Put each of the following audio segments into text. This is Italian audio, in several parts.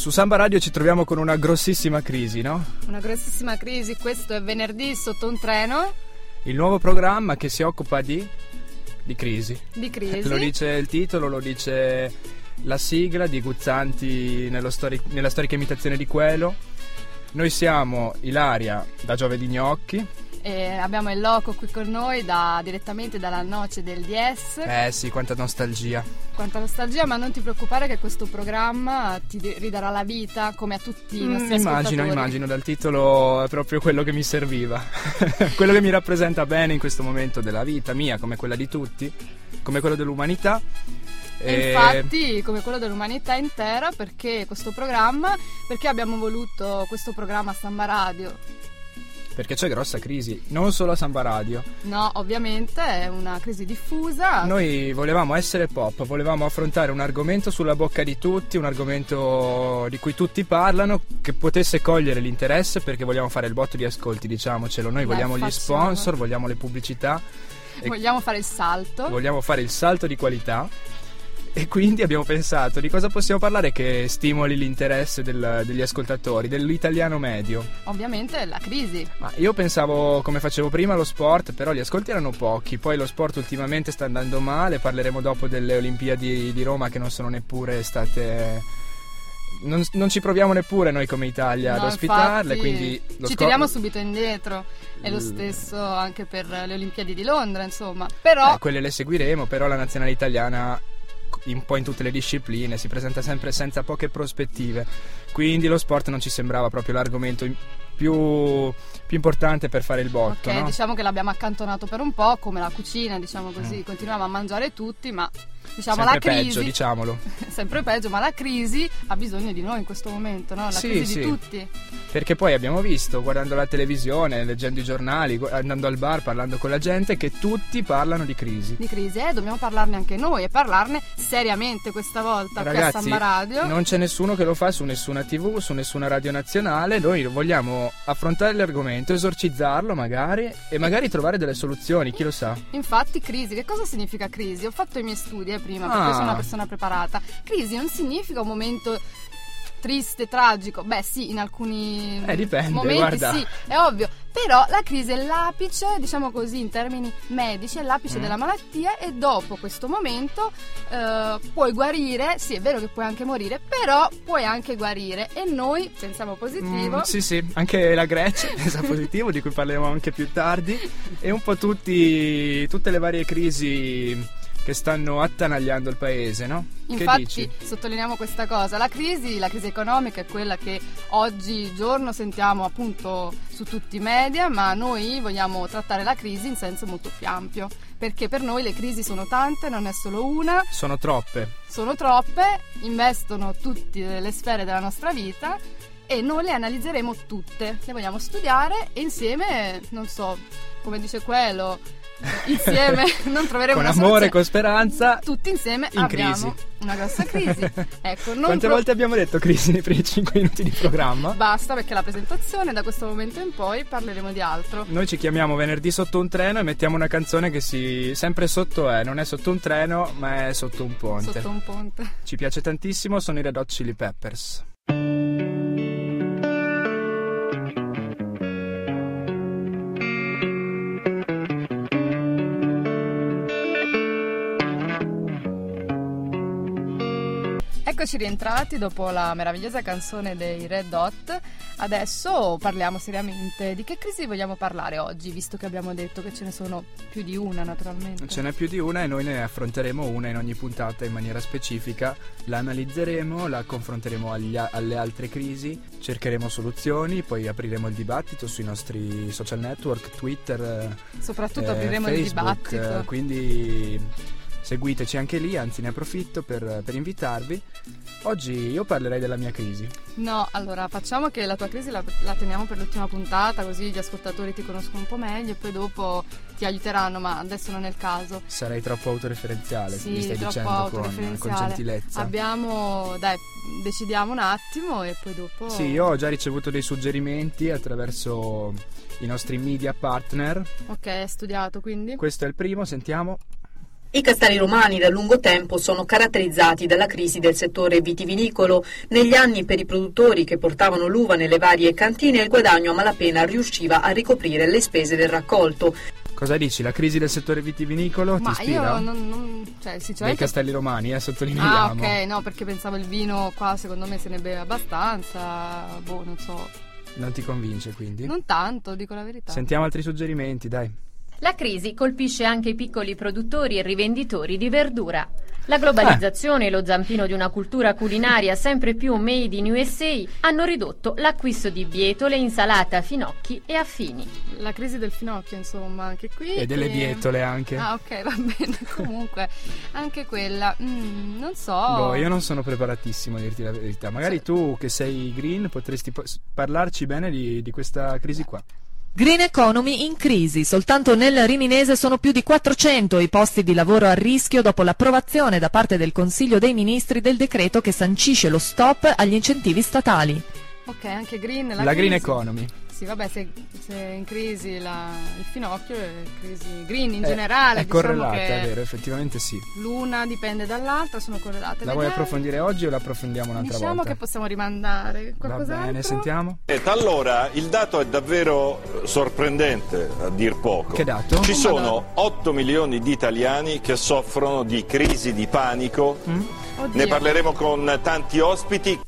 Su Samba Radio ci troviamo con una grossissima crisi, no? Una grossissima crisi, questo è venerdì sotto un treno. Il nuovo programma che si occupa di, di crisi. Di crisi. Lo dice il titolo, lo dice la sigla di Guzzanti stori- nella storica imitazione di quello. Noi siamo Ilaria da Giove di Gnocchi. E abbiamo il loco qui con noi da, direttamente dalla noce del DS. Eh sì, quanta nostalgia. Quanta nostalgia, ma non ti preoccupare che questo programma ti ridarà la vita come a tutti i mm, nostri mm, Immagino, immagino, dal titolo è proprio quello che mi serviva. quello che mi rappresenta bene in questo momento della vita mia, come quella di tutti, come quello dell'umanità. E infatti, come quello dell'umanità intera, perché questo programma, perché abbiamo voluto questo programma Samba Radio perché c'è grossa crisi, non solo a Samba Radio. No, ovviamente è una crisi diffusa. Noi volevamo essere pop, volevamo affrontare un argomento sulla bocca di tutti, un argomento di cui tutti parlano, che potesse cogliere l'interesse perché vogliamo fare il botto di ascolti, diciamocelo. Noi Beh, vogliamo facciamo. gli sponsor, vogliamo le pubblicità. Vogliamo fare il salto. Vogliamo fare il salto di qualità e quindi abbiamo pensato di cosa possiamo parlare che stimoli l'interesse del, degli ascoltatori, dell'italiano medio. Ovviamente la crisi. Ma io pensavo, come facevo prima, allo sport, però gli ascolti erano pochi. Poi lo sport ultimamente sta andando male. Parleremo dopo delle Olimpiadi di Roma che non sono neppure state. Non, non, ci proviamo neppure noi come Italia no, ad ospitarle, quindi ci scop- tiriamo subito indietro. È lo stesso anche per le Olimpiadi di Londra, insomma. Però eh, quelle le seguiremo, però la nazionale italiana un po' in tutte le discipline, si presenta sempre senza poche prospettive. Quindi lo sport non ci sembrava proprio l'argomento più, più importante per fare il botto. Ok, no? diciamo che l'abbiamo accantonato per un po', come la cucina, diciamo così, mm. continuiamo a mangiare tutti, ma diciamo sempre la crisi peggio, diciamolo. sempre peggio, ma la crisi ha bisogno di noi in questo momento, no? La sì, crisi sì. di tutti. Perché poi abbiamo visto, guardando la televisione, leggendo i giornali, andando al bar, parlando con la gente, che tutti parlano di crisi. Di crisi, eh, dobbiamo parlarne anche noi e parlarne seriamente questa volta Ragazzi, qui a Samba Radio. Non c'è nessuno che lo fa su nessuna TV, su nessuna radio nazionale. Noi vogliamo affrontare l'argomento, esorcizzarlo magari e magari trovare delle soluzioni, chi lo sa. Infatti, crisi, che cosa significa crisi? Ho fatto i miei studi eh, prima, perché ah. sono una persona preparata. Crisi non significa un momento triste, tragico. Beh, sì, in alcuni eh, dipende, momenti guarda. sì, è ovvio. Però la crisi è l'apice, diciamo così, in termini medici, è l'apice mm. della malattia e dopo questo momento eh, puoi guarire, sì è vero che puoi anche morire, però puoi anche guarire e noi pensiamo positivo. Mm, sì, sì, anche la Grecia pensa positivo, di cui parleremo anche più tardi, e un po' tutti, tutte le varie crisi che stanno attanagliando il paese, no? Infatti sottolineiamo questa cosa, la crisi, la crisi economica è quella che oggi giorno sentiamo appunto su tutti i media, ma noi vogliamo trattare la crisi in senso molto più ampio, perché per noi le crisi sono tante, non è solo una. Sono troppe. Sono troppe, investono tutte le sfere della nostra vita e noi le analizzeremo tutte, le vogliamo studiare e insieme, non so, come dice quello, insieme non troveremo con una amore, soluzione. con speranza. Tutti insieme in abbiamo crisi. una grossa crisi. Ecco, Quante pro- volte abbiamo detto crisi nei primi 5 minuti di programma? Basta perché la presentazione da questo momento in poi parleremo di altro. Noi ci chiamiamo venerdì sotto un treno e mettiamo una canzone che si sempre sotto è, non è sotto un treno, ma è sotto un ponte. Sotto un ponte. Ci piace tantissimo, sono i Red Hot Chili Peppers. Eccoci rientrati dopo la meravigliosa canzone dei Red Hot. Adesso parliamo seriamente. Di che crisi vogliamo parlare oggi, visto che abbiamo detto che ce ne sono più di una, naturalmente? Ce n'è più di una e noi ne affronteremo una in ogni puntata in maniera specifica. La analizzeremo, la confronteremo agli, alle altre crisi, cercheremo soluzioni, poi apriremo il dibattito sui nostri social network, Twitter. Soprattutto eh, apriremo Facebook, il dibattito. quindi seguiteci anche lì, anzi ne approfitto per, per invitarvi. Oggi io parlerei della mia crisi. No, allora facciamo che la tua crisi la, la, teniamo per l'ultima puntata, così gli ascoltatori ti conoscono un po' meglio e poi dopo ti aiuteranno, ma adesso non è il caso. Sarei troppo autoreferenziale, sì, mi stai dicendo con, con gentilezza. Abbiamo, dai, decidiamo un attimo e poi dopo... Sì, io ho già ricevuto dei suggerimenti attraverso i nostri media partner. Ok, studiato quindi? Questo è il primo, sentiamo. I castelli romani da lungo tempo sono caratterizzati dalla crisi del settore vitivinicolo. Negli anni per i produttori che portavano l'uva nelle varie cantine il guadagno a malapena riusciva a ricoprire le spese del raccolto. Cosa dici? La crisi del settore vitivinicolo Ma ti ispira? io non, non cioè, sinceramente... Dei castelli romani, eh, sottolineiamo. Ah, ok, no, perché pensavo il vino qua secondo me se ne beve abbastanza, boh, non so. Non ti convince quindi? Non tanto, dico la verità. Sentiamo altri suggerimenti, dai. La crisi colpisce anche i piccoli produttori e rivenditori di verdura. La globalizzazione e lo zampino di una cultura culinaria sempre più made in USA hanno ridotto l'acquisto di bietole, insalata, finocchi e affini. La crisi del finocchio, insomma, anche qui. E delle bietole anche. Ah, ok, va bene. Comunque, anche quella, mm, non so. Boh, io non sono preparatissimo a dirti la verità. Magari sì. tu, che sei green, potresti parlarci bene di, di questa crisi qua. Green Economy in crisi. Soltanto nel Riminese sono più di 400 i posti di lavoro a rischio dopo l'approvazione da parte del Consiglio dei Ministri del decreto che sancisce lo stop agli incentivi statali. Ok, anche Green. La, la Green Economy sì, vabbè, se, se è in crisi la, il finocchio è crisi green in è, generale. È diciamo correlata, è vero, effettivamente sì. L'una dipende dall'altra, sono correlate. La vuoi approfondire oggi o la approfondiamo un'altra diciamo volta? Diciamo che possiamo rimandare. Qualcos'altro? Va bene, sentiamo. Allora, il dato è davvero sorprendente, a dir poco. Che dato? Ci sono 8 milioni di italiani che soffrono di crisi di panico. Mm? Ne parleremo con tanti ospiti.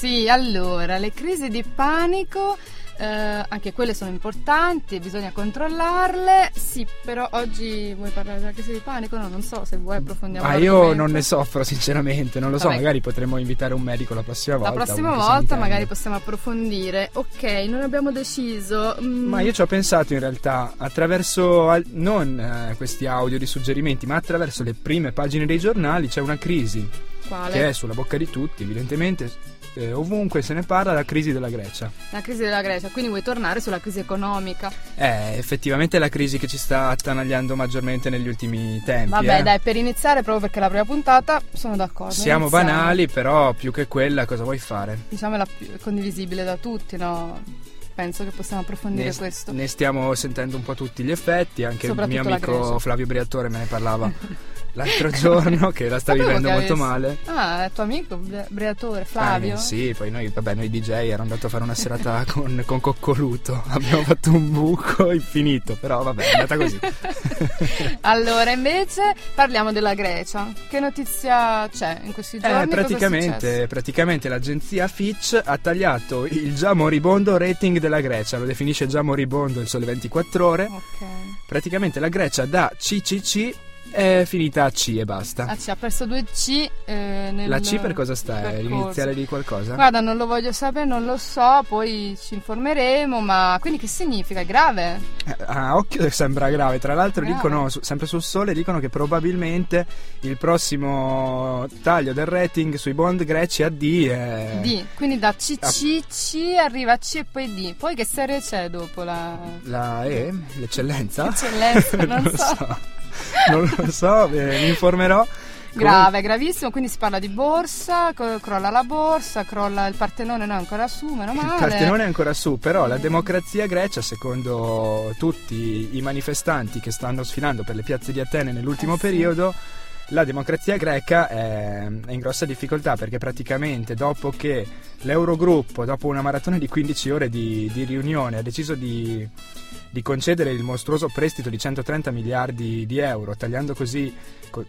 Sì, allora, le crisi di panico eh, anche quelle sono importanti bisogna controllarle. Sì, però oggi vuoi parlare della crisi di panico? No, non so se vuoi approfondiamo. Ma io non ne soffro sinceramente, non lo Vabbè. so, magari potremmo invitare un medico la prossima volta. La prossima volta magari possiamo approfondire. Ok, non abbiamo deciso. Mm. Ma io ci ho pensato in realtà attraverso al- non eh, questi audio di suggerimenti, ma attraverso le prime pagine dei giornali c'è una crisi. Quale? Che è sulla bocca di tutti, evidentemente eh, ovunque se ne parla la crisi della Grecia. La crisi della Grecia, quindi vuoi tornare sulla crisi economica? Eh, effettivamente è la crisi che ci sta attanagliando maggiormente negli ultimi tempi. Vabbè, eh. dai, per iniziare, proprio perché è la prima puntata, sono d'accordo. Siamo iniziamo. banali, però più che quella cosa vuoi fare? Diciamo è la più condivisibile da tutti, no? penso che possiamo approfondire ne, questo. Ne stiamo sentendo un po' tutti gli effetti, anche il mio amico Flavio Briatore me ne parlava l'altro giorno che la sta vivendo molto male. Ah, è tuo amico, Briatore, Flavio? Eh, sì, poi noi, vabbè, noi DJ ero andato a fare una serata con, con Coccoluto, abbiamo fatto un buco infinito, però vabbè, è andata così. allora, invece parliamo della Grecia. Che notizia c'è in questi giorni? Eh, praticamente, praticamente l'agenzia Fitch ha tagliato il già moribondo rating della Grecia, lo definisce già moribondo il sole 24 ore. Ok. Praticamente la Grecia da CCC è finita a C e basta. Ah, C, ha perso due C eh, nel La C per cosa sta? È l'iniziale di qualcosa? Guarda, non lo voglio sapere, non lo so, poi ci informeremo, ma quindi che significa? È grave? Eh, ah, occhio sembra grave. Tra l'altro grave. dicono, sempre sul sole, dicono che probabilmente il prossimo taglio del rating sui bond greci a D è... D, quindi da CCC ah. arriva a C e poi D. Poi che serie c'è dopo la... La E? L'eccellenza? L'eccellenza, non, non so. so. Non lo so, eh, mi informerò. Grave, gravissimo, quindi si parla di borsa, crolla la borsa, crolla il Partenone, no, ancora su, meno male. Il Partenone è ancora su, però la democrazia grecia, secondo tutti i manifestanti che stanno sfilando per le piazze di Atene nell'ultimo eh sì. periodo, la democrazia greca è, è, in grossa difficoltà perché praticamente dopo che l'Eurogruppo, dopo una maratona di 15 ore di, di riunione, ha deciso di di concedere il mostruoso prestito di 130 miliardi di euro, tagliando così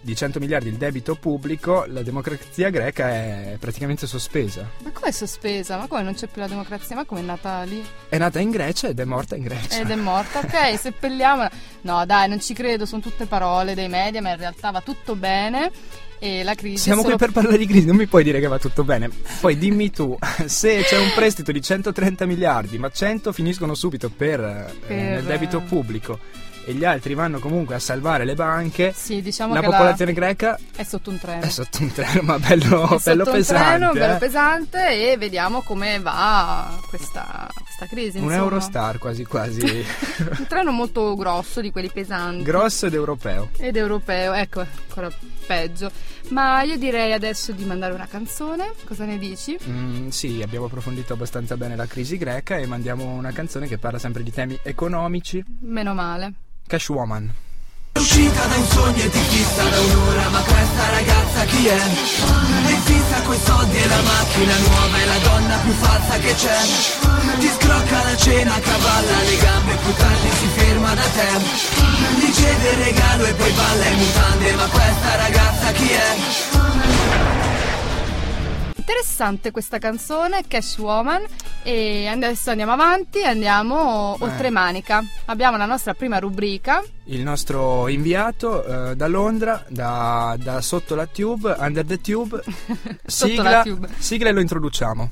di 100 miliardi il debito pubblico, la democrazia greca è praticamente sospesa. Ma come è sospesa? Ma come non c'è più la democrazia? Ma come è nata lì? È nata in Grecia ed è morta in Grecia. Ed è morta, ok, seppelliamola. No, dai, non ci credo, sono tutte parole dei media, ma in realtà va tutto bene e la crisi. Siamo solo... qui per parlare di crisi, non mi puoi dire che va tutto bene. Poi dimmi tu, se c'è un prestito di 130 miliardi, ma 100 finiscono subito per, per... Eh, nel debito pubblico e gli altri vanno comunque a salvare le banche, sì, diciamo la popolazione greca è sotto un treno. È sotto un treno, ma bello, è bello pesante. Treno, eh? bello pesante e vediamo come va questa, questa crisi. Un insomma. Eurostar quasi quasi. un treno molto grosso di quelli pesanti. Grosso ed europeo. Ed europeo, ecco, ancora peggio. Ma io direi adesso di mandare una canzone, cosa ne dici? Mm, sì, abbiamo approfondito abbastanza bene la crisi greca e mandiamo una canzone che parla sempre di temi economici. Meno male. Cash Woman. È uscita da un sogno e ti fissa da un'ora Ma questa ragazza chi è? È fissa coi soldi e la macchina nuova È la donna più falsa che c'è Ti scrocca la cena, cavalla le gambe Più tardi si ferma da te Gli cede il regalo e poi balla in mutande Ma questa ragazza chi è? Interessante questa canzone, Cash Woman. E adesso andiamo avanti, andiamo Eh. oltre manica. Abbiamo la nostra prima rubrica. Il nostro inviato eh, da Londra, da, da sotto la tube, under the tube. Sotto sigla, la tube. sigla e lo introduciamo.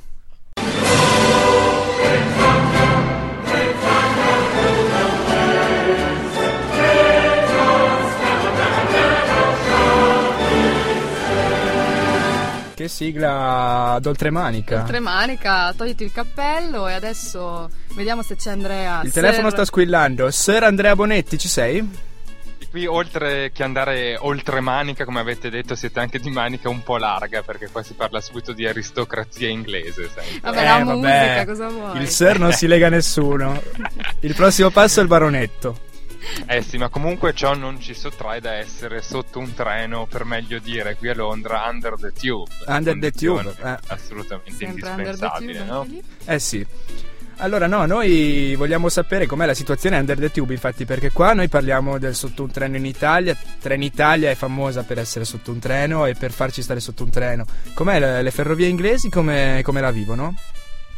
Sigla d'oltremanica. Oltre manica, togliti il cappello e adesso vediamo se c'è Andrea. Il telefono Ser- sta squillando. Sir Andrea Bonetti, ci sei? Qui oltre che andare oltre manica, come avete detto, siete anche di manica un po' larga, perché qua si parla subito di aristocrazia inglese. sempre. Vabbè, la Eh, musica, cosa vuoi? Il Sir non si lega a nessuno. Il prossimo passo è il baronetto. Eh sì, ma comunque ciò non ci sottrae da essere sotto un treno, per meglio dire, qui a Londra, under the tube. Under the tube, eh. Assolutamente Sempre indispensabile, tube, no? Eh sì. Allora no, noi vogliamo sapere com'è la situazione under the tube, infatti, perché qua noi parliamo del sotto un treno in Italia. Trenitalia è famosa per essere sotto un treno e per farci stare sotto un treno. Com'è le, le ferrovie inglesi, come, come la vivono?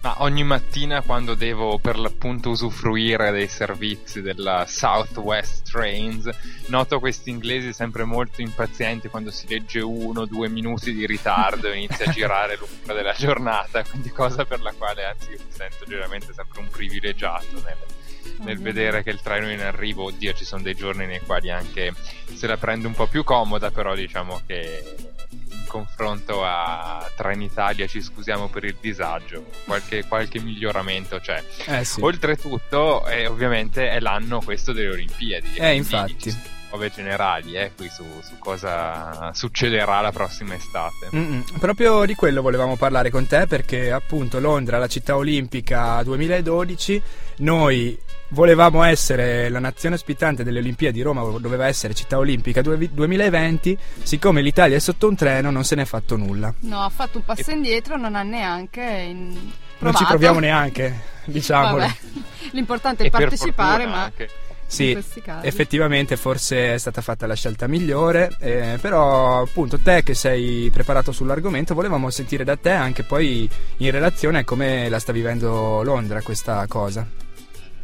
Ma ogni mattina quando devo per l'appunto usufruire dei servizi della Southwest Trains, noto questi inglesi sempre molto impazienti quando si legge uno o due minuti di ritardo e inizia a girare lunga della giornata, quindi cosa per la quale anzi io mi sento generalmente sempre un privilegiato nel, nel vedere che il treno è in arrivo. Oddio, ci sono dei giorni nei quali anche se la prende un po' più comoda, però diciamo che confronto a Trenitalia ci scusiamo per il disagio, qualche, qualche miglioramento c'è. Eh sì. Oltretutto, eh, ovviamente, è l'anno questo delle Olimpiadi. Eh, infatti. generali, eh, qui su, su cosa succederà la prossima estate. Mm-mm. Proprio di quello volevamo parlare con te perché appunto Londra, la città olimpica 2012, noi volevamo essere la nazione ospitante delle Olimpiadi, Roma doveva essere città olimpica due- 2020, siccome l'Italia è sotto un treno non se n'è fatto nulla. No, ha fatto un passo indietro, non ha neanche in- Non ci proviamo neanche, diciamolo. Vabbè, l'importante è E partecipare, ma anche. Sì, effettivamente forse è stata fatta la scelta migliore, eh, però appunto te che sei preparato sull'argomento volevamo sentire da te anche poi in relazione a come la sta vivendo Londra questa cosa.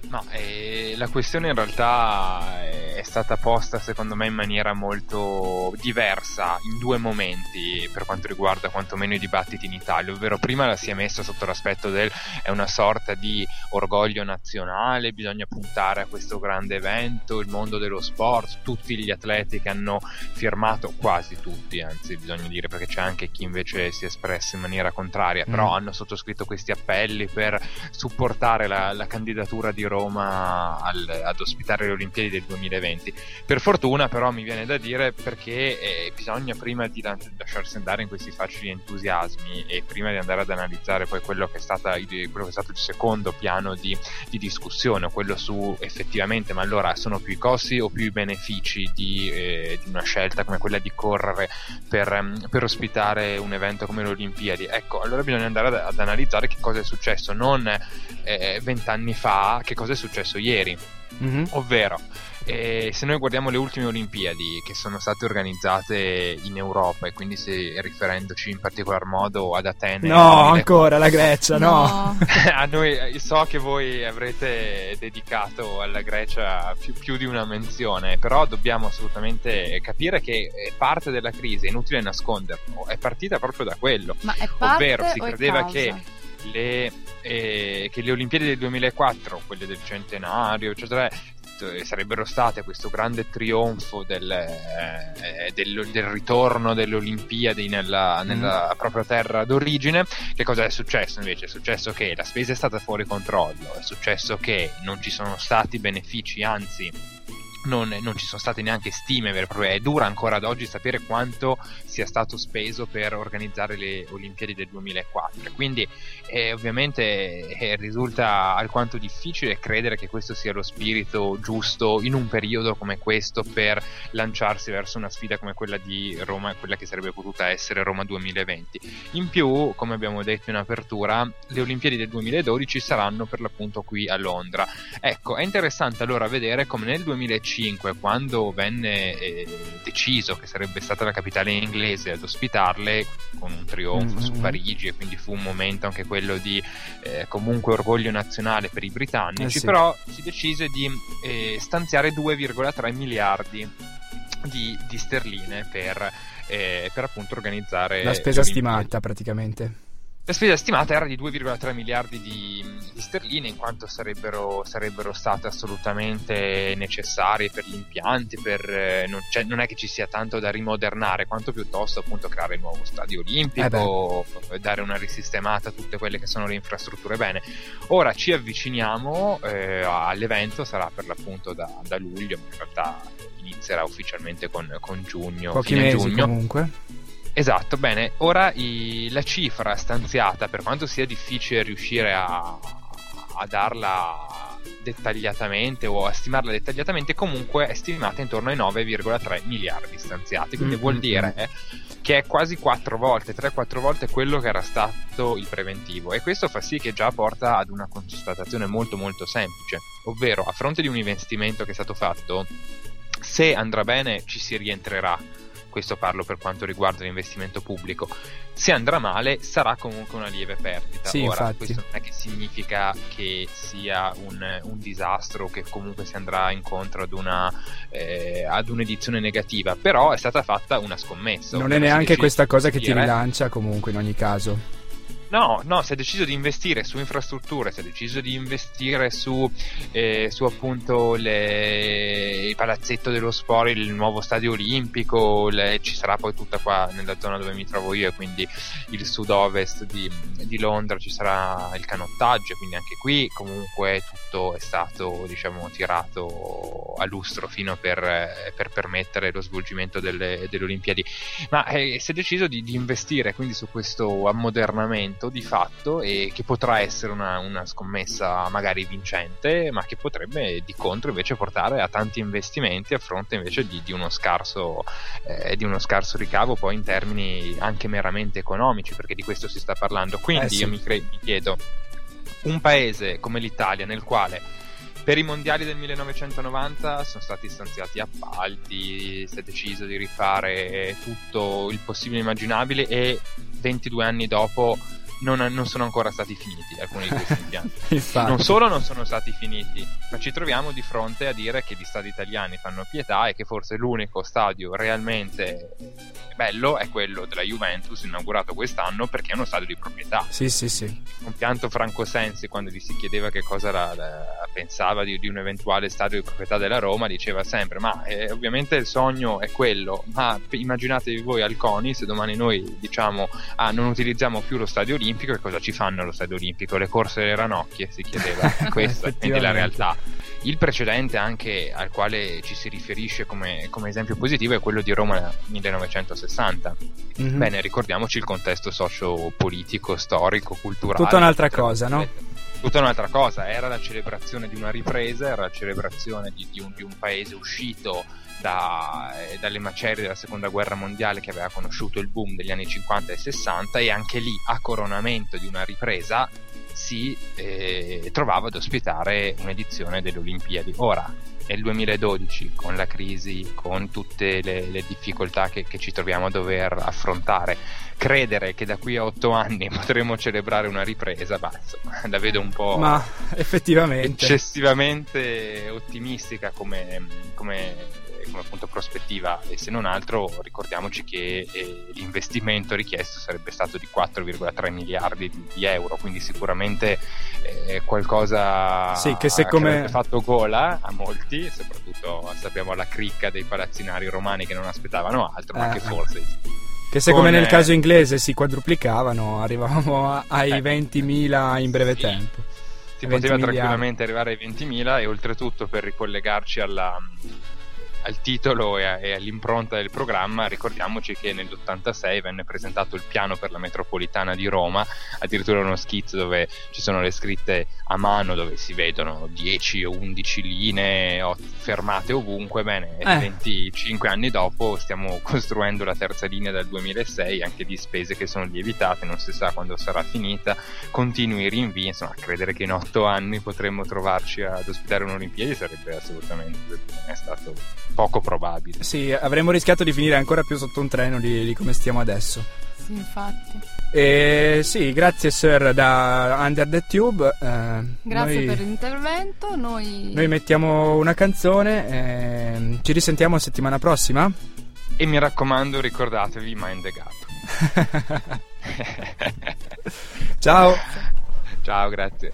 No, eh, la questione in realtà è stata posta secondo me in maniera molto diversa in due momenti per quanto riguarda quantomeno i dibattiti in Italia, ovvero prima la si è messa sotto l'aspetto del è una sorta di orgoglio nazionale, bisogna puntare a questo grande evento, il mondo dello sport, tutti gli atleti che hanno firmato, quasi tutti, anzi bisogna dire perché c'è anche chi invece si è espresso in maniera contraria, Mm. però hanno sottoscritto questi appelli per supportare la, la candidatura di Roma al- ad ospitare le Olimpiadi del 2020. Per fortuna, però, mi viene da dire perché eh, bisogna prima di la- lasciarsi andare in questi facili entusiasmi e prima di andare ad analizzare poi quello che è, stata quello che è stato il secondo piano di, di discussione, quello su effettivamente, ma allora sono più i costi o più i benefici di, eh, di una scelta come quella di correre per, per ospitare un evento come le Olimpiadi? Ecco, allora bisogna andare ad, ad analizzare che cosa è successo non eh, vent'anni fa, che cosa è successo ieri. Mhm. Ovvero, eh, se noi guardiamo le ultime Olimpiadi che sono state organizzate in Europa e quindi se riferendoci in particolar modo ad Atene, No, ancora la Grecia, no. a noi eh, so che voi avrete dedicato alla Grecia più, più di una menzione, però dobbiamo assolutamente capire che eh, parte della crisi, è inutile nasconderlo, è partita proprio da quello. Ma è parte Ovvero si o è credeva causa? che le, eh, che le Olimpiadi del 2004, quelle del centenario, eccetera, questo, sarebbero state questo grande trionfo del, eh, del, del ritorno delle Olimpiadi nella, nella mm. propria terra d'origine, che cosa è successo invece? È successo che la spesa è stata fuori controllo, è successo che non ci sono stati benefici, anzi non, non, ci sono state neanche stime vere proprie. È dura ancora ad oggi sapere quanto sia stato speso per organizzare le Olimpiadi del 2004. Quindi, eh, ovviamente, eh, risulta alquanto difficile credere che questo sia lo spirito giusto in un periodo come questo per lanciarsi verso una sfida come quella di Roma, quella che sarebbe potuta essere Roma 2020. In più, come abbiamo detto in apertura, le Olimpiadi del 2012 saranno per l'appunto qui a Londra. Ecco, è interessante allora vedere come nel 2005 2005, quando venne eh, deciso che sarebbe stata la capitale inglese ad ospitarle con un trionfo mm-hmm. su Parigi e quindi fu un momento anche quello di eh, comunque orgoglio nazionale per i britannici, eh sì. però si decise di eh, stanziare 2,3 miliardi di, di sterline per, eh, per appunto organizzare la spesa stimata praticamente. La spesa stimata era di 2,3 miliardi di, di sterline, in quanto sarebbero, sarebbero, state assolutamente necessarie per gli impianti, per, eh, non, non, è che ci sia tanto da rimodernare, quanto piuttosto appunto creare il nuovo stadio olimpico, eh dare una risistemata a tutte quelle che sono le infrastrutture. Bene, ora ci avviciniamo eh, all'evento, sarà per l'appunto da, da luglio, in realtà inizierà ufficialmente con, con giugno. Pochi mesi giugno. comunque Esatto, bene, ora i, la cifra stanziata, per quanto sia difficile riuscire a, a darla dettagliatamente o a stimarla dettagliatamente, comunque è stimata intorno ai 9,3 miliardi stanziati, quindi mm-hmm. vuol dire eh, che è quasi 4 volte, 3-4 volte quello che era stato il preventivo. E questo fa sì che già porta ad una constatazione molto molto semplice, ovvero a fronte di un investimento che è stato fatto, se andrà bene ci si rientrerà questo parlo per quanto riguarda l'investimento pubblico. Se andrà male sarà comunque una lieve perdita. Sì, Ora, infatti. questo non è che significa che sia un, un disastro, che comunque si andrà incontro ad, una, eh, ad un'edizione negativa, però è stata fatta una scommessa. Non è neanche questa cosa che ti rilancia comunque in ogni caso. No, no, si è deciso di investire su infrastrutture, si è deciso di investire su, eh, su appunto le, il palazzetto dello sport, il nuovo stadio olimpico, le, ci sarà poi tutta qua nella zona dove mi trovo io, quindi il sud-ovest di, di Londra ci sarà il canottaggio, quindi anche qui comunque tutto è stato diciamo tirato a lustro fino per, per permettere lo svolgimento delle, delle Olimpiadi. Ma eh, si è deciso di, di investire quindi su questo ammodernamento momento di fatto e che potrà essere una, una, scommessa magari vincente, ma che potrebbe di contro invece portare a tanti investimenti a fronte invece di, di, uno, scarso, eh, di uno scarso ricavo poi in termini anche meramente economici, perché di questo si sta parlando. Quindi eh sì. io mi, cre- mi chiedo, un paese come l'Italia nel quale per i mondiali del 1990 sono stati stanziati appalti, si è deciso di rifare tutto il possibile immaginabile e 22 anni dopo non, non, sono ancora stati finiti alcuni di questi impianti. non solo non sono stati finiti, ma ci troviamo di fronte a dire che gli stadi italiani fanno pietà e che forse l'unico stadio realmente bello è quello della Juventus inaugurato quest'anno perché è uno stadio di proprietà. Sì, sì, sì. Un pianto Franco Sensi quando gli si chiedeva che cosa la, la, pensava di, di, un eventuale stadio di proprietà della Roma diceva sempre ma eh, ovviamente il sogno è quello, ma immaginatevi voi al CONI se domani noi diciamo ah non utilizziamo più lo stadio lì olimpico e cosa ci fanno allo stadio olimpico? Le corse delle ranocchie, si chiedeva. Questa è la realtà. Il precedente anche al quale ci si riferisce come, come esempio positivo è quello di Roma 1960. Mm-hmm. Bene, ricordiamoci il contesto socio-politico, storico, culturale. Tutta un'altra cosa, no? Tutta un'altra cosa, era la celebrazione di una ripresa, era la celebrazione di, di, un, di un paese uscito da, eh, dalle macerie della seconda guerra mondiale che aveva conosciuto il boom degli anni 50 e 60 e anche lì a coronamento di una ripresa si eh, trovava ad ospitare un'edizione delle Olimpiadi. Ora, nel 2012, con la crisi, con tutte le, le difficoltà che, che, ci troviamo a dover affrontare, credere che da qui a otto anni potremo celebrare una ripresa, bah, insomma, la vedo un po' Ma, effettivamente. eccessivamente ottimistica come, come come appunto prospettiva e se non altro ricordiamoci che eh, l'investimento richiesto sarebbe stato di 4,3 miliardi di, di euro, quindi sicuramente eh, qualcosa sì, che se come... ha fatto gola a molti, soprattutto sappiamo la cricca dei palazzinari romani che non aspettavano altro, ma che eh. forse che se come nel caso inglese si quadruplicavano, arrivavamo a, ai sì. 20.000 in breve sì. tempo. Si poteva tranquillamente arrivare ai 20.000 e oltretutto per ricollegarci alla, al titolo e, all'impronta del programma, ricordiamoci che nell'86 venne presentato il piano per la metropolitana di Roma, addirittura uno schizzo dove ci sono le scritte a mano dove si vedono 10 o 11 linee fermate ovunque. Bene, eh. 25 anni dopo stiamo costruendo la terza linea dal 2006, anche di spese che sono lievitate, non si sa quando sarà finita, continui rinvii, insomma, credere che in 8 anni potremmo trovarci ad ospitare un'Olimpiadi sarebbe assolutamente è stato poco probabile. Sì, avremmo rischiato di finire ancora più sotto un treno di, di come stiamo adesso. Sì, infatti. E sì, grazie Sir da Under the Tube. Eh, grazie noi, per l'intervento. Noi... noi mettiamo una canzone. Eh, ci risentiamo settimana prossima. E mi raccomando, ricordatevi Mind the Gap. Ciao. Ciao, grazie.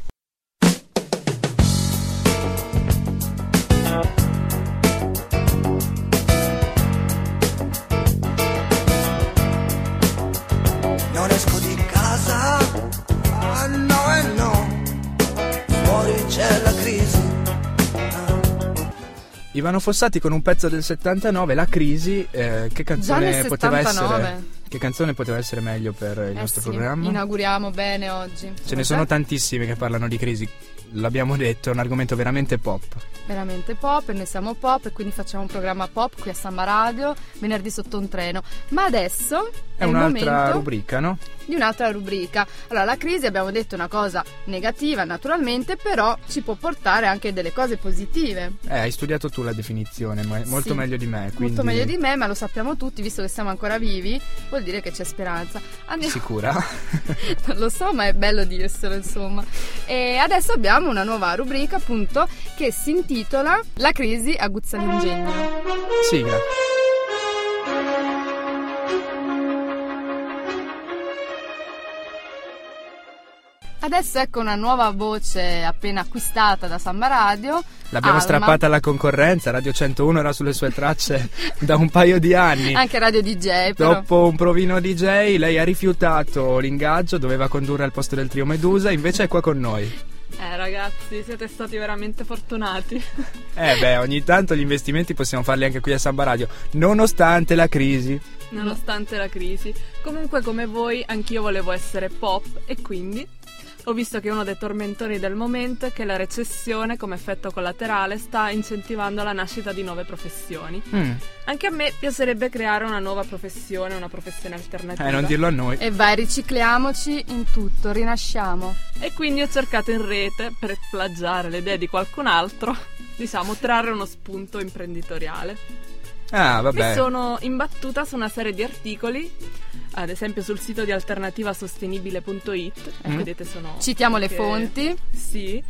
C'è la crisi. Ivano Fossati con un pezzo del 79, La crisi, eh, che canzone poteva essere? Che canzone poteva essere meglio per il eh nostro sì, programma? Inauguriamo bene oggi. Ce ne sono tantissime che parlano di crisi, l'abbiamo detto, è un argomento veramente pop. Veramente pop, e noi siamo pop e quindi facciamo un programma pop qui a Samba Radio, venerdì sotto un treno. Ma adesso è, è un'altra rubrica, no? Di un'altra rubrica. Allora, la crisi abbiamo detto è una cosa negativa naturalmente, però ci può portare anche delle cose positive. Eh, hai studiato tu la definizione, molto sì, meglio di me. Quindi... Molto meglio di me, ma lo sappiamo tutti, visto che siamo ancora vivi, vuol dire che c'è speranza. Andiamo... Sicura? non lo so, ma è bello dirselo, insomma. E adesso abbiamo una nuova rubrica, appunto, che si intitola La crisi aguzza l'ingegno. Sigla. Adesso ecco una nuova voce appena acquistata da Samba Radio. L'abbiamo Alma. strappata alla concorrenza, Radio 101 era sulle sue tracce da un paio di anni. Anche Radio DJ però. Dopo un provino DJ lei ha rifiutato l'ingaggio, doveva condurre al posto del trio Medusa, invece è qua con noi. Eh ragazzi, siete stati veramente fortunati. Eh beh, ogni tanto gli investimenti possiamo farli anche qui a Samba Radio, nonostante la crisi. Nonostante la crisi. Comunque come voi, anch'io volevo essere pop e quindi ho visto che uno dei tormentori del momento è che la recessione, come effetto collaterale, sta incentivando la nascita di nuove professioni. Mm. Anche a me piacerebbe creare una nuova professione, una professione alternativa. Eh, non dirlo a noi. E vai, ricicliamoci in tutto, rinasciamo. E quindi ho cercato in rete, per plagiare le idee di qualcun altro, diciamo, trarre uno spunto imprenditoriale. Ah, vabbè. Mi sono imbattuta su una serie di articoli ad esempio sul sito di alternativasostenibile.it, mm. vedete sono... Citiamo le fonti. Sì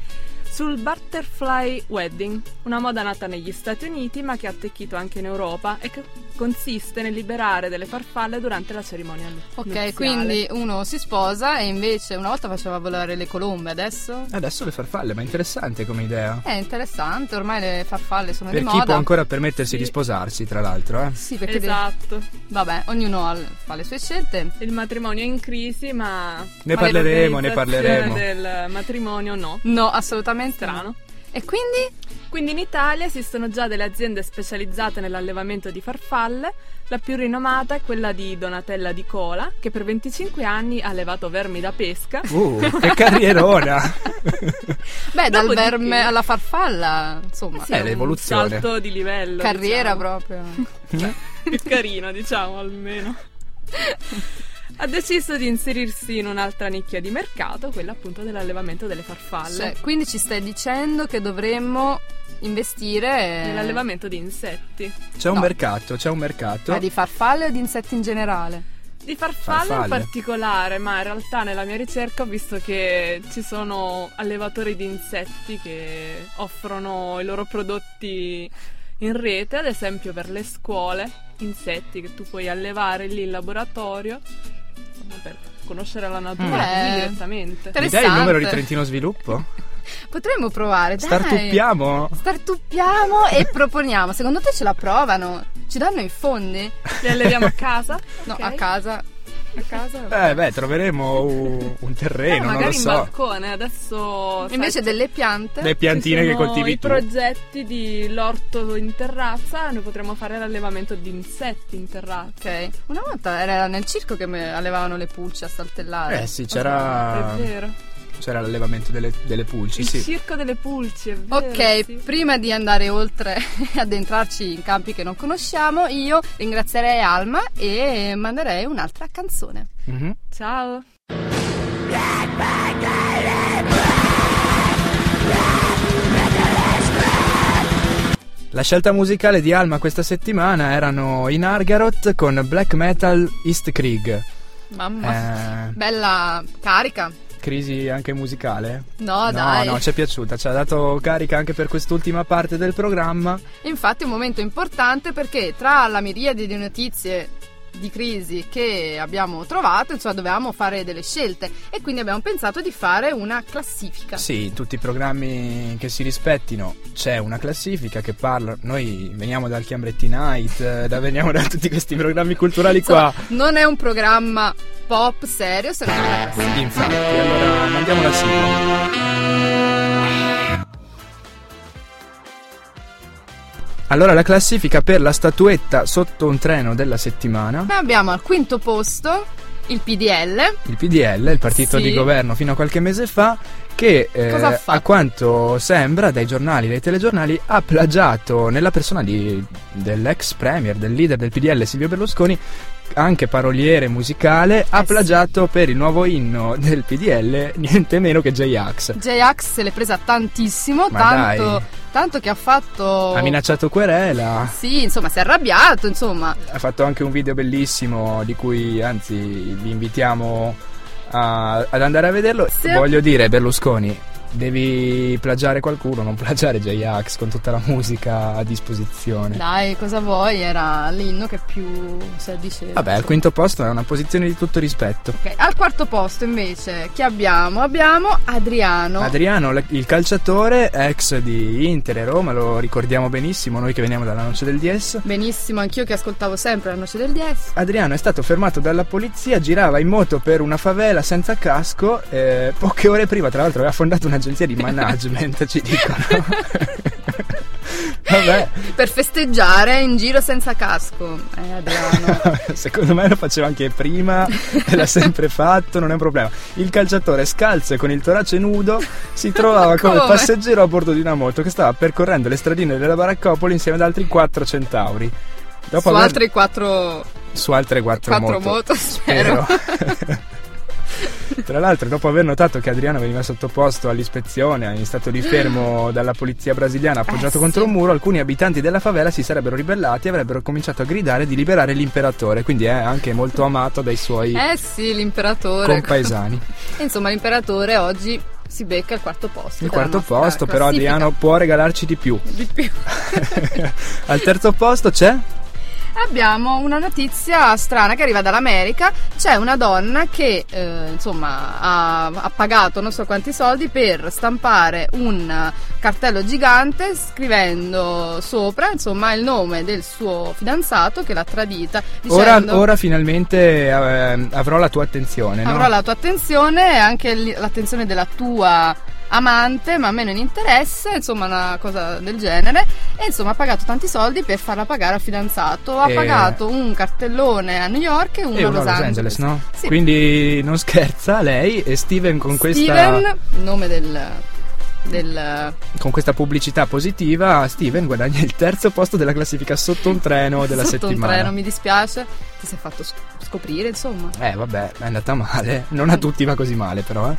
sul Butterfly Wedding, una moda nata negli Stati Uniti ma che ha attecchito anche in Europa e che consiste nel liberare delle farfalle durante la cerimonia Ok, nuziale. quindi uno si sposa e invece una volta faceva volare le colombe, adesso? Adesso le farfalle, ma è interessante come idea. È interessante, ormai le farfalle sono per di moda. Per chi può ancora permettersi sì. di sposarsi, tra l'altro, eh? Sì, perché esatto. De... Vabbè, ognuno fa le sue scelte. Il matrimonio è in crisi, ma ne parleremo, ne parleremo. del matrimonio no. No, assolutamente strano. E quindi? Quindi in Italia esistono già delle aziende specializzate nell'allevamento di farfalle. La più rinomata è quella di Donatella Di Cola, che per 25 anni ha allevato vermi da pesca. Uh, che carrierona! Beh, dal verme alla farfalla, insomma, eh sì, è l'evoluzione. Un salto di livello. Carriera diciamo. proprio. Più carino, diciamo, almeno ha deciso di inserirsi in un'altra nicchia di mercato, quella appunto dell'allevamento delle farfalle. Cioè, quindi ci stai dicendo che dovremmo investire nell'allevamento di insetti. C'è un no. mercato, c'è un mercato. Ma di farfalle o di insetti in generale? Di farfalle, farfalle, in particolare, ma in realtà nella mia ricerca ho visto che ci sono allevatori di insetti che offrono i loro prodotti in rete, ad esempio per le scuole, insetti che tu puoi allevare lì in laboratorio per conoscere la natura Mm. Eh, direttamente. Mi dai il numero di Trentino Sviluppo? Potremmo provare, dai. Startuppiamo? Startuppiamo e proponiamo. Secondo te ce la provano? Ci danno i fondi? Li alleviamo a casa? No, Ok. a casa. A casa. Eh beh, troveremo un, un Eh, terreno, non lo magari in so. balcone, adesso sai, Invece delle piante. Le piantine che coltivi i tu. progetti di l'orto in terrazza, noi potremmo fare l'allevamento di insetti in terrazza. Ok. Una volta era nel circo che allevavano le pulci a saltellare. Eh sì, c'era, È vero. C'era l'allevamento delle, delle pulci, Il sì. circo delle pulci, è vero. Ok, sì. prima di andare oltre e addentrarci in campi che non conosciamo, io ringrazierei Alma e manderei un'altra canzone. Mhm. Ciao. La scelta musicale di Alma questa settimana erano in Argaroth con Black Metal East Krieg. Mamma, Eh, bella carica. Crisi anche musicale? No, no, dai. no, ci è piaciuta, ci ha dato carica anche per quest'ultima parte del programma. Infatti è un momento importante perché tra la miriade di notizie di crisi che abbiamo trovato, insomma, dovevamo fare delle scelte e quindi abbiamo pensato di fare una classifica. Sì, tutti i programmi che si rispettino c'è una classifica che parla. Noi veniamo dal Chiambretti Night, eh, da- veniamo da tutti questi programmi culturali Insomma, qua. non è un programma pop serio, se non è una classifica. Infatti, allora mandiamo la sigla. Allora, la classifica per la statuetta sotto un treno della settimana. Noi abbiamo al quinto posto il PDL. Il PDL, il partito Sì. di governo fino a qualche mese fa, che eh, ha a quanto sembra dai giornali, dai telegiornali, ha plagiato nella persona di- dell'ex premier, del leader del PDL Silvio Berlusconi, anche paroliere musicale, ha Eh sì. plagiato per il nuovo inno del PDL niente meno che J-Ax. J-Ax se l'è presa tantissimo, Ma tanto, dai. Tanto che ha fatto... Ha minacciato querela. Sì, insomma, si è arrabbiato, insomma. Ha fatto anche un video bellissimo di cui anzi vi invitiamo a- ad andare a vederlo. Sì. Voglio dire, Berlusconi, devi plagiare qualcuno, non plagiare J-Ax con tutta la musica a disposizione. Dai, cosa vuoi? Era l'inno che più si addiceva. Vabbè, al quinto posto è una posizione di tutto rispetto. Ok, al quarto posto invece chi abbiamo? Abbiamo Adriano. Adriano, il calciatore, ex di Inter e Roma, lo ricordiamo benissimo, noi che veniamo dalla noce del DS. Benissimo, anch'io che ascoltavo sempre la noce del 10. Adriano è stato fermato dalla polizia, girava in moto per una favela senza casco, eh, poche ore prima tra l'altro aveva fondato un'agenzia di management, ci dicono. Vabbè, Per festeggiare in giro senza casco. Eh, Adriano. secondo me lo faceva anche prima e l'ha sempre fatto, non è un problema. Il calciatore scalzo e con il torace nudo si trovava come Come? passeggero a bordo di una moto che stava percorrendo le stradine della Baraccopoli insieme ad altri quattro centauri. Dopo Su aver- altri quattro, su altre quattro, quattro moto, spero. Tra l'altro, dopo aver notato che Adriano veniva sottoposto all'ispezione in stato di fermo dalla polizia brasiliana appoggiato Eh, contro sì. un muro, alcuni abitanti della favela si sarebbero ribellati e avrebbero cominciato a gridare di liberare l'imperatore, quindi è anche molto amato dai suoi Eh sì, l'imperatore. compaesani. Insomma, l'imperatore oggi si becca il quarto posto. Il quarto posto, però classifica. Adriano può regalarci di più. Di più. Al terzo posto c'è? Abbiamo una notizia strana che arriva dall'America. C'è una donna che eh, insomma ha, ha pagato non so quanti soldi per stampare un cartello gigante scrivendo sopra insomma il nome del suo fidanzato che l'ha tradita. Ora, Dicendo, ora finalmente eh, avrò la tua attenzione. no? avrò la tua attenzione e anche l'attenzione della tua amante, ma a me non interessa, insomma una cosa del genere. E insomma ha pagato tanti soldi per farla pagare al fidanzato. Ha E- pagato un cartellone a New York e uno, E a uno Los, a Los Angeles, no? Sì. Quindi non scherza lei e Steven con questa Steven, nome del, del con questa pubblicità positiva, Steven guadagna il terzo posto della classifica sotto un treno della sotto un settimana. treno, mi dispiace. Ti sei fatto sc- scoprire, insomma. Eh, vabbè, è andata male. Non a tutti va così male, però, eh.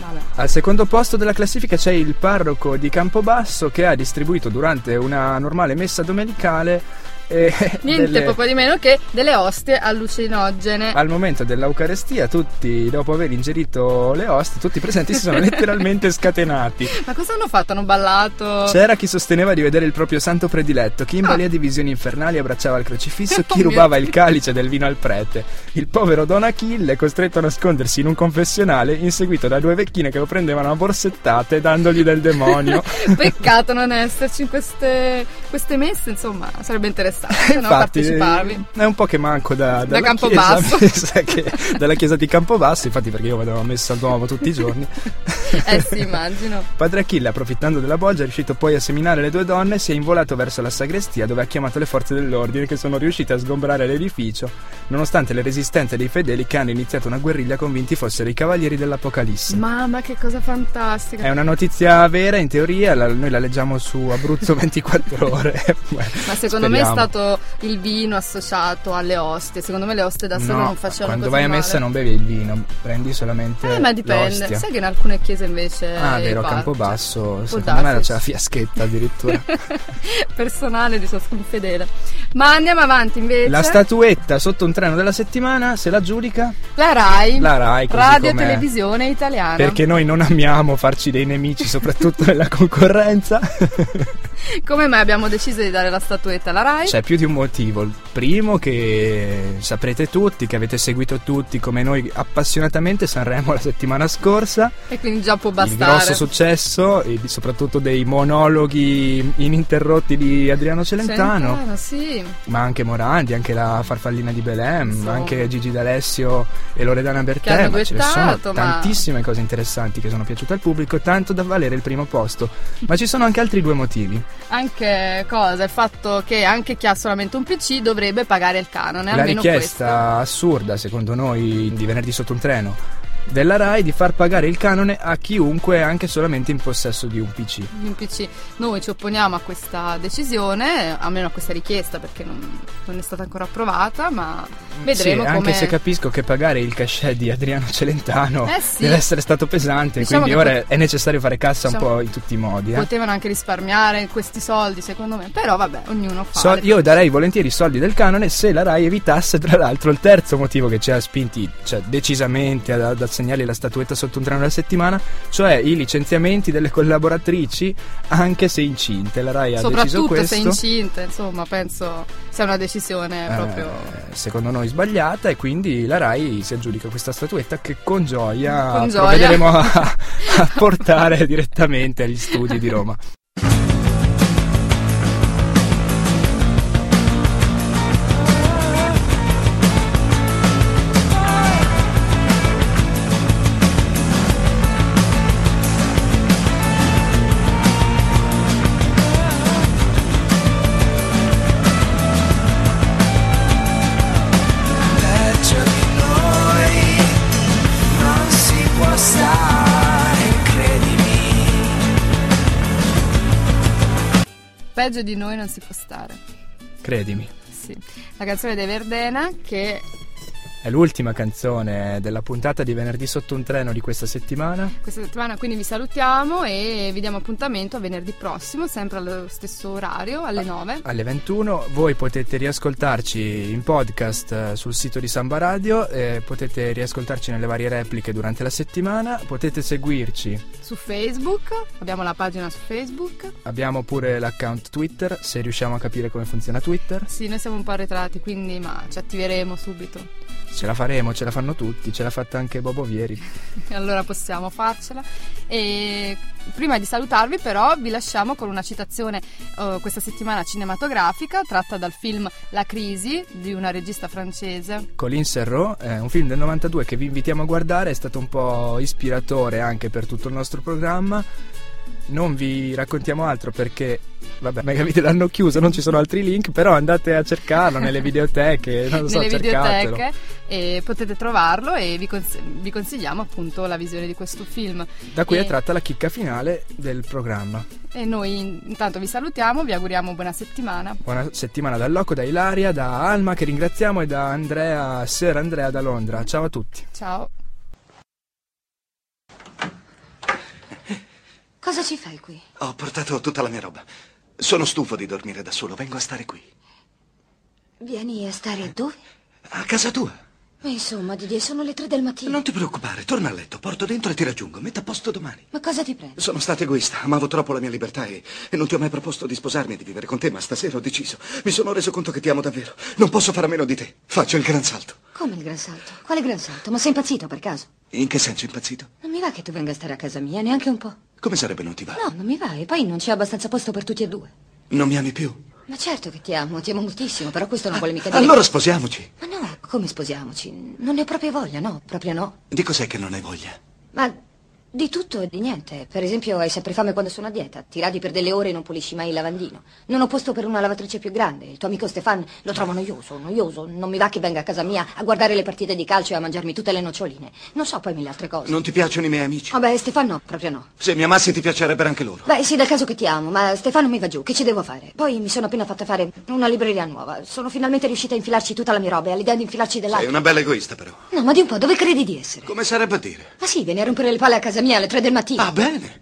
Vabbè. Al secondo posto della classifica c'è il parroco di Campobasso che ha distribuito durante una normale messa domenicale E Niente delle- poco di meno che delle ostie allucinogene. Al momento dell'Eucarestia, tutti, dopo aver ingerito le ostie, tutti i presenti si sono letteralmente scatenati. Ma cosa hanno fatto? Hanno ballato? C'era chi sosteneva di vedere il proprio santo prediletto, chi in Ah. balia di visioni infernali abbracciava il crocifisso, chi Oh rubava il calice del vino al prete. Il povero Don Achille, costretto a nascondersi in un confessionale, inseguito da due vecchine che lo prendevano a borsettate dandogli del demonio. Peccato non esserci in queste, queste messe, insomma, sarebbe interessante no, Infatti, parteciparvi. è un po' che manco da, dalla Campobasso. chiesa, che- dalla chiesa di Campobasso, infatti perché io vado a messa nuovo tutti i giorni. Eh sì, immagino. Padre Achille, approfittando della bolgia, è riuscito poi a seminare le due donne e si è involato verso la sagrestia dove ha chiamato le forze dell'ordine che sono riuscite a sgombrare l'edificio, nonostante le resistenze dei fedeli che hanno iniziato una guerriglia convinti fossero i cavalieri dell'Apocalisse. Mamma, che cosa fantastica. È una notizia vera, in teoria, la- noi la leggiamo su Abruzzo 24 ore. Ma secondo me è Speriamo. Stato il vino associato alle ostie. Secondo me le ostie da sole No, non facevano quando vai a male. messa non bevi il vino, prendi solamente Eh, ma dipende. l'ostia. Sai che in alcune chiese invece. Ah, vero, va, Campobasso, cioè, secondo me c'è la fiaschetta addirittura. Personale di ciascun fedele. Ma andiamo avanti invece. La statuetta sotto un treno della settimana se la giudica La Rai. La Rai, Radio com'è. Televisione Italiana. perché noi non amiamo farci dei nemici, soprattutto nella concorrenza. Come mai abbiamo deciso di dare la statuetta alla Rai? C'è più di un motivo. Il primo che saprete tutti, che avete seguito tutti come noi appassionatamente Sanremo la settimana scorsa. E quindi già può Il bastare. grosso successo e soprattutto dei monologhi ininterrotti di Adriano Celentano. Celentano, sì. Ma anche Morandi, anche la farfallina di Belém, Insomma. anche Gigi D'Alessio e Loredana Bertè. hanno ma ce ne sono ma- tantissime cose interessanti che sono piaciute al pubblico, tanto da valere il primo posto. Ma ci sono anche altri due motivi. Anche cosa? Il fatto che anche chi ha solamente un PC dovrebbe pagare il canone. La richiesta assurda, secondo noi, di venerdì sotto un treno della RAI di far pagare il canone a chiunque anche solamente in possesso di un PC. un PC. Noi ci opponiamo a questa decisione, almeno a questa richiesta, perché non, non è stata ancora approvata, ma vedremo sì, anche come. se capisco che pagare il cachet di Adriano Celentano Eh sì. deve essere stato pesante, Diciamo quindi ora pot- è necessario fare cassa diciamo- un po' in tutti i modi. eh. Potevano anche risparmiare questi soldi, secondo me. Però vabbè, ognuno fa. So- io darei volentieri i soldi del canone se la RAI evitasse, tra l'altro, il terzo motivo che ci ha spinti cioè, decisamente ad, ad assegnargli la statuetta sotto un treno alla settimana, cioè i licenziamenti delle collaboratrici, anche se incinte. La RAI ha deciso Soprattutto questo. se incinta, insomma, penso sia una decisione eh, proprio. secondo noi sbagliata e quindi la RAI si aggiudica questa statuetta che con gioia, Con gioia. provvederemo a, a portare direttamente agli studi di Roma. Peggio di noi non si può stare. Credimi. Sì. La canzone dei Verdena che È l'ultima canzone della puntata di venerdì sotto un treno di questa settimana. questa settimana quindi vi salutiamo e vi diamo appuntamento a venerdì prossimo, sempre allo stesso orario, alle 9. alle 21. Voi potete riascoltarci in podcast eh, sul sito di Samba Radio, eh, potete riascoltarci nelle varie repliche durante la settimana, potete seguirci. Su Facebook, abbiamo la pagina su Facebook. Abbiamo pure l'account Twitter, se riusciamo a capire come funziona Twitter. Sì, noi siamo un po' arretrati, quindi ma ci attiveremo subito. Ce la faremo, ce la fanno tutti, ce l'ha fatta anche Bobo Vieri. Allora possiamo farcela. E prima di salutarvi, però, vi lasciamo con una citazione eh, questa settimana cinematografica tratta dal film La crisi di una regista francese. Colin Serrault è un film del 92 che vi invitiamo a guardare, è stato un po' ispiratore anche per tutto il nostro programma. Non vi raccontiamo altro perché, vabbè, Megavite l'hanno chiuso, non ci sono altri link, però andate a cercarlo nelle videoteche, non lo so, nelle cercatelo. videoteche e potete trovarlo e vi, cons- vi consigliamo appunto la visione di questo film. Da cui E- è tratta la chicca finale del programma. E noi in- intanto vi salutiamo, vi auguriamo buona settimana. Buona settimana da Loco, da Ilaria, da Alma che ringraziamo e da Andrea, Sir Andrea da Londra. Ciao a tutti. Ciao. Cosa ci fai qui? Ho portato tutta la mia roba. Sono stufo di dormire da solo, vengo a stare qui. Vieni a stare dove? A casa tua. Ma insomma, Didier, sono le tre del mattino. Non ti preoccupare, torna a letto, porto dentro e ti raggiungo. Metta a posto domani. Ma cosa ti prende? Sono stato egoista, amavo troppo la mia libertà e, e non ti ho mai proposto di sposarmi e di vivere con te, ma stasera ho deciso. Mi sono reso conto che ti amo davvero. Non posso fare a meno di te. Faccio il gran salto. Come il gran salto? Quale gran salto? Ma sei impazzito per caso? In che senso impazzito? Non mi va che tu venga a stare a casa mia, neanche un po'. Come sarebbe non ti va? No, non mi va, e poi non c'è abbastanza posto per tutti e due. Non mi ami più? Ma certo che ti amo, ti amo moltissimo, però questo non vuole mica dire... Allora sposiamoci. Ma no, come sposiamoci? Non ne ho proprio voglia, no, proprio no. Di cos'è che non hai voglia? Ma di tutto e di niente. Per esempio, hai sempre fame quando sono a dieta. Ti radi per delle ore e non pulisci mai il lavandino. Non ho posto per una lavatrice più grande. Il tuo amico Stefan lo trovo noioso, noioso. Non mi va che venga a casa mia a guardare le partite di calcio e a mangiarmi tutte le noccioline. Non so poi mille altre cose. Non ti piacciono i miei amici? Vabbè, Stefan no, proprio no. Se mi amassi ti piacerebbero anche loro. Beh, sì, dal caso che ti amo, ma Stefano mi va giù. Che ci devo fare? Poi mi sono appena fatta fare una libreria nuova. Sono finalmente riuscita a infilarci tutta la mia roba e all'idea di infilarci dell'altro. Sei una bella egoista, però. No, ma di un po', dove credi di essere? Come sarebbe a dire? Ma sì, vieni a rompere le palle a casa mia alle tre del mattino. Ah, bene.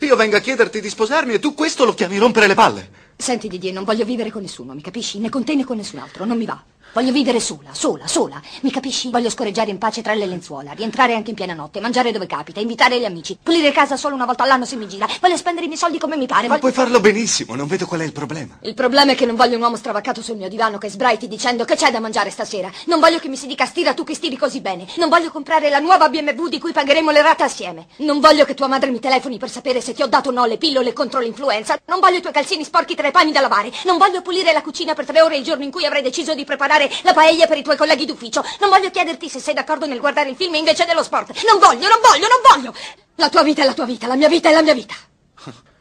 Io vengo a chiederti di sposarmi e tu questo lo chiami rompere le palle. Senti, Didier, non voglio vivere con nessuno, mi capisci? Né con te né con nessun altro, non mi va. Voglio vivere sola, sola, sola. Mi capisci? Voglio scorreggiare in pace tra le lenzuola, rientrare anche in piena notte, mangiare dove capita, invitare gli amici, pulire casa solo una volta all'anno se mi gira. Voglio spendere i miei soldi come mi pare. Ma voglio- puoi farlo benissimo, non vedo qual è il problema. Il problema è che non voglio un uomo stravaccato sul mio divano che sbraiti dicendo che c'è da mangiare stasera. Non voglio che mi si dica stira tu che stiri così bene. Non voglio comprare la nuova BMW di cui pagheremo le rate assieme. Non voglio che tua madre mi telefoni per sapere se ti ho dato o no le pillole contro l'influenza. Non voglio i tuoi calzini sporchi tra i panni da lavare. Non voglio pulire la cucina per tre ore il giorno in cui avrei deciso di preparare la paella per i tuoi colleghi d'ufficio. Non voglio chiederti se sei d'accordo nel guardare il film invece dello sport. Non voglio, non voglio, non voglio. La tua vita è la tua vita, la mia vita è la mia vita.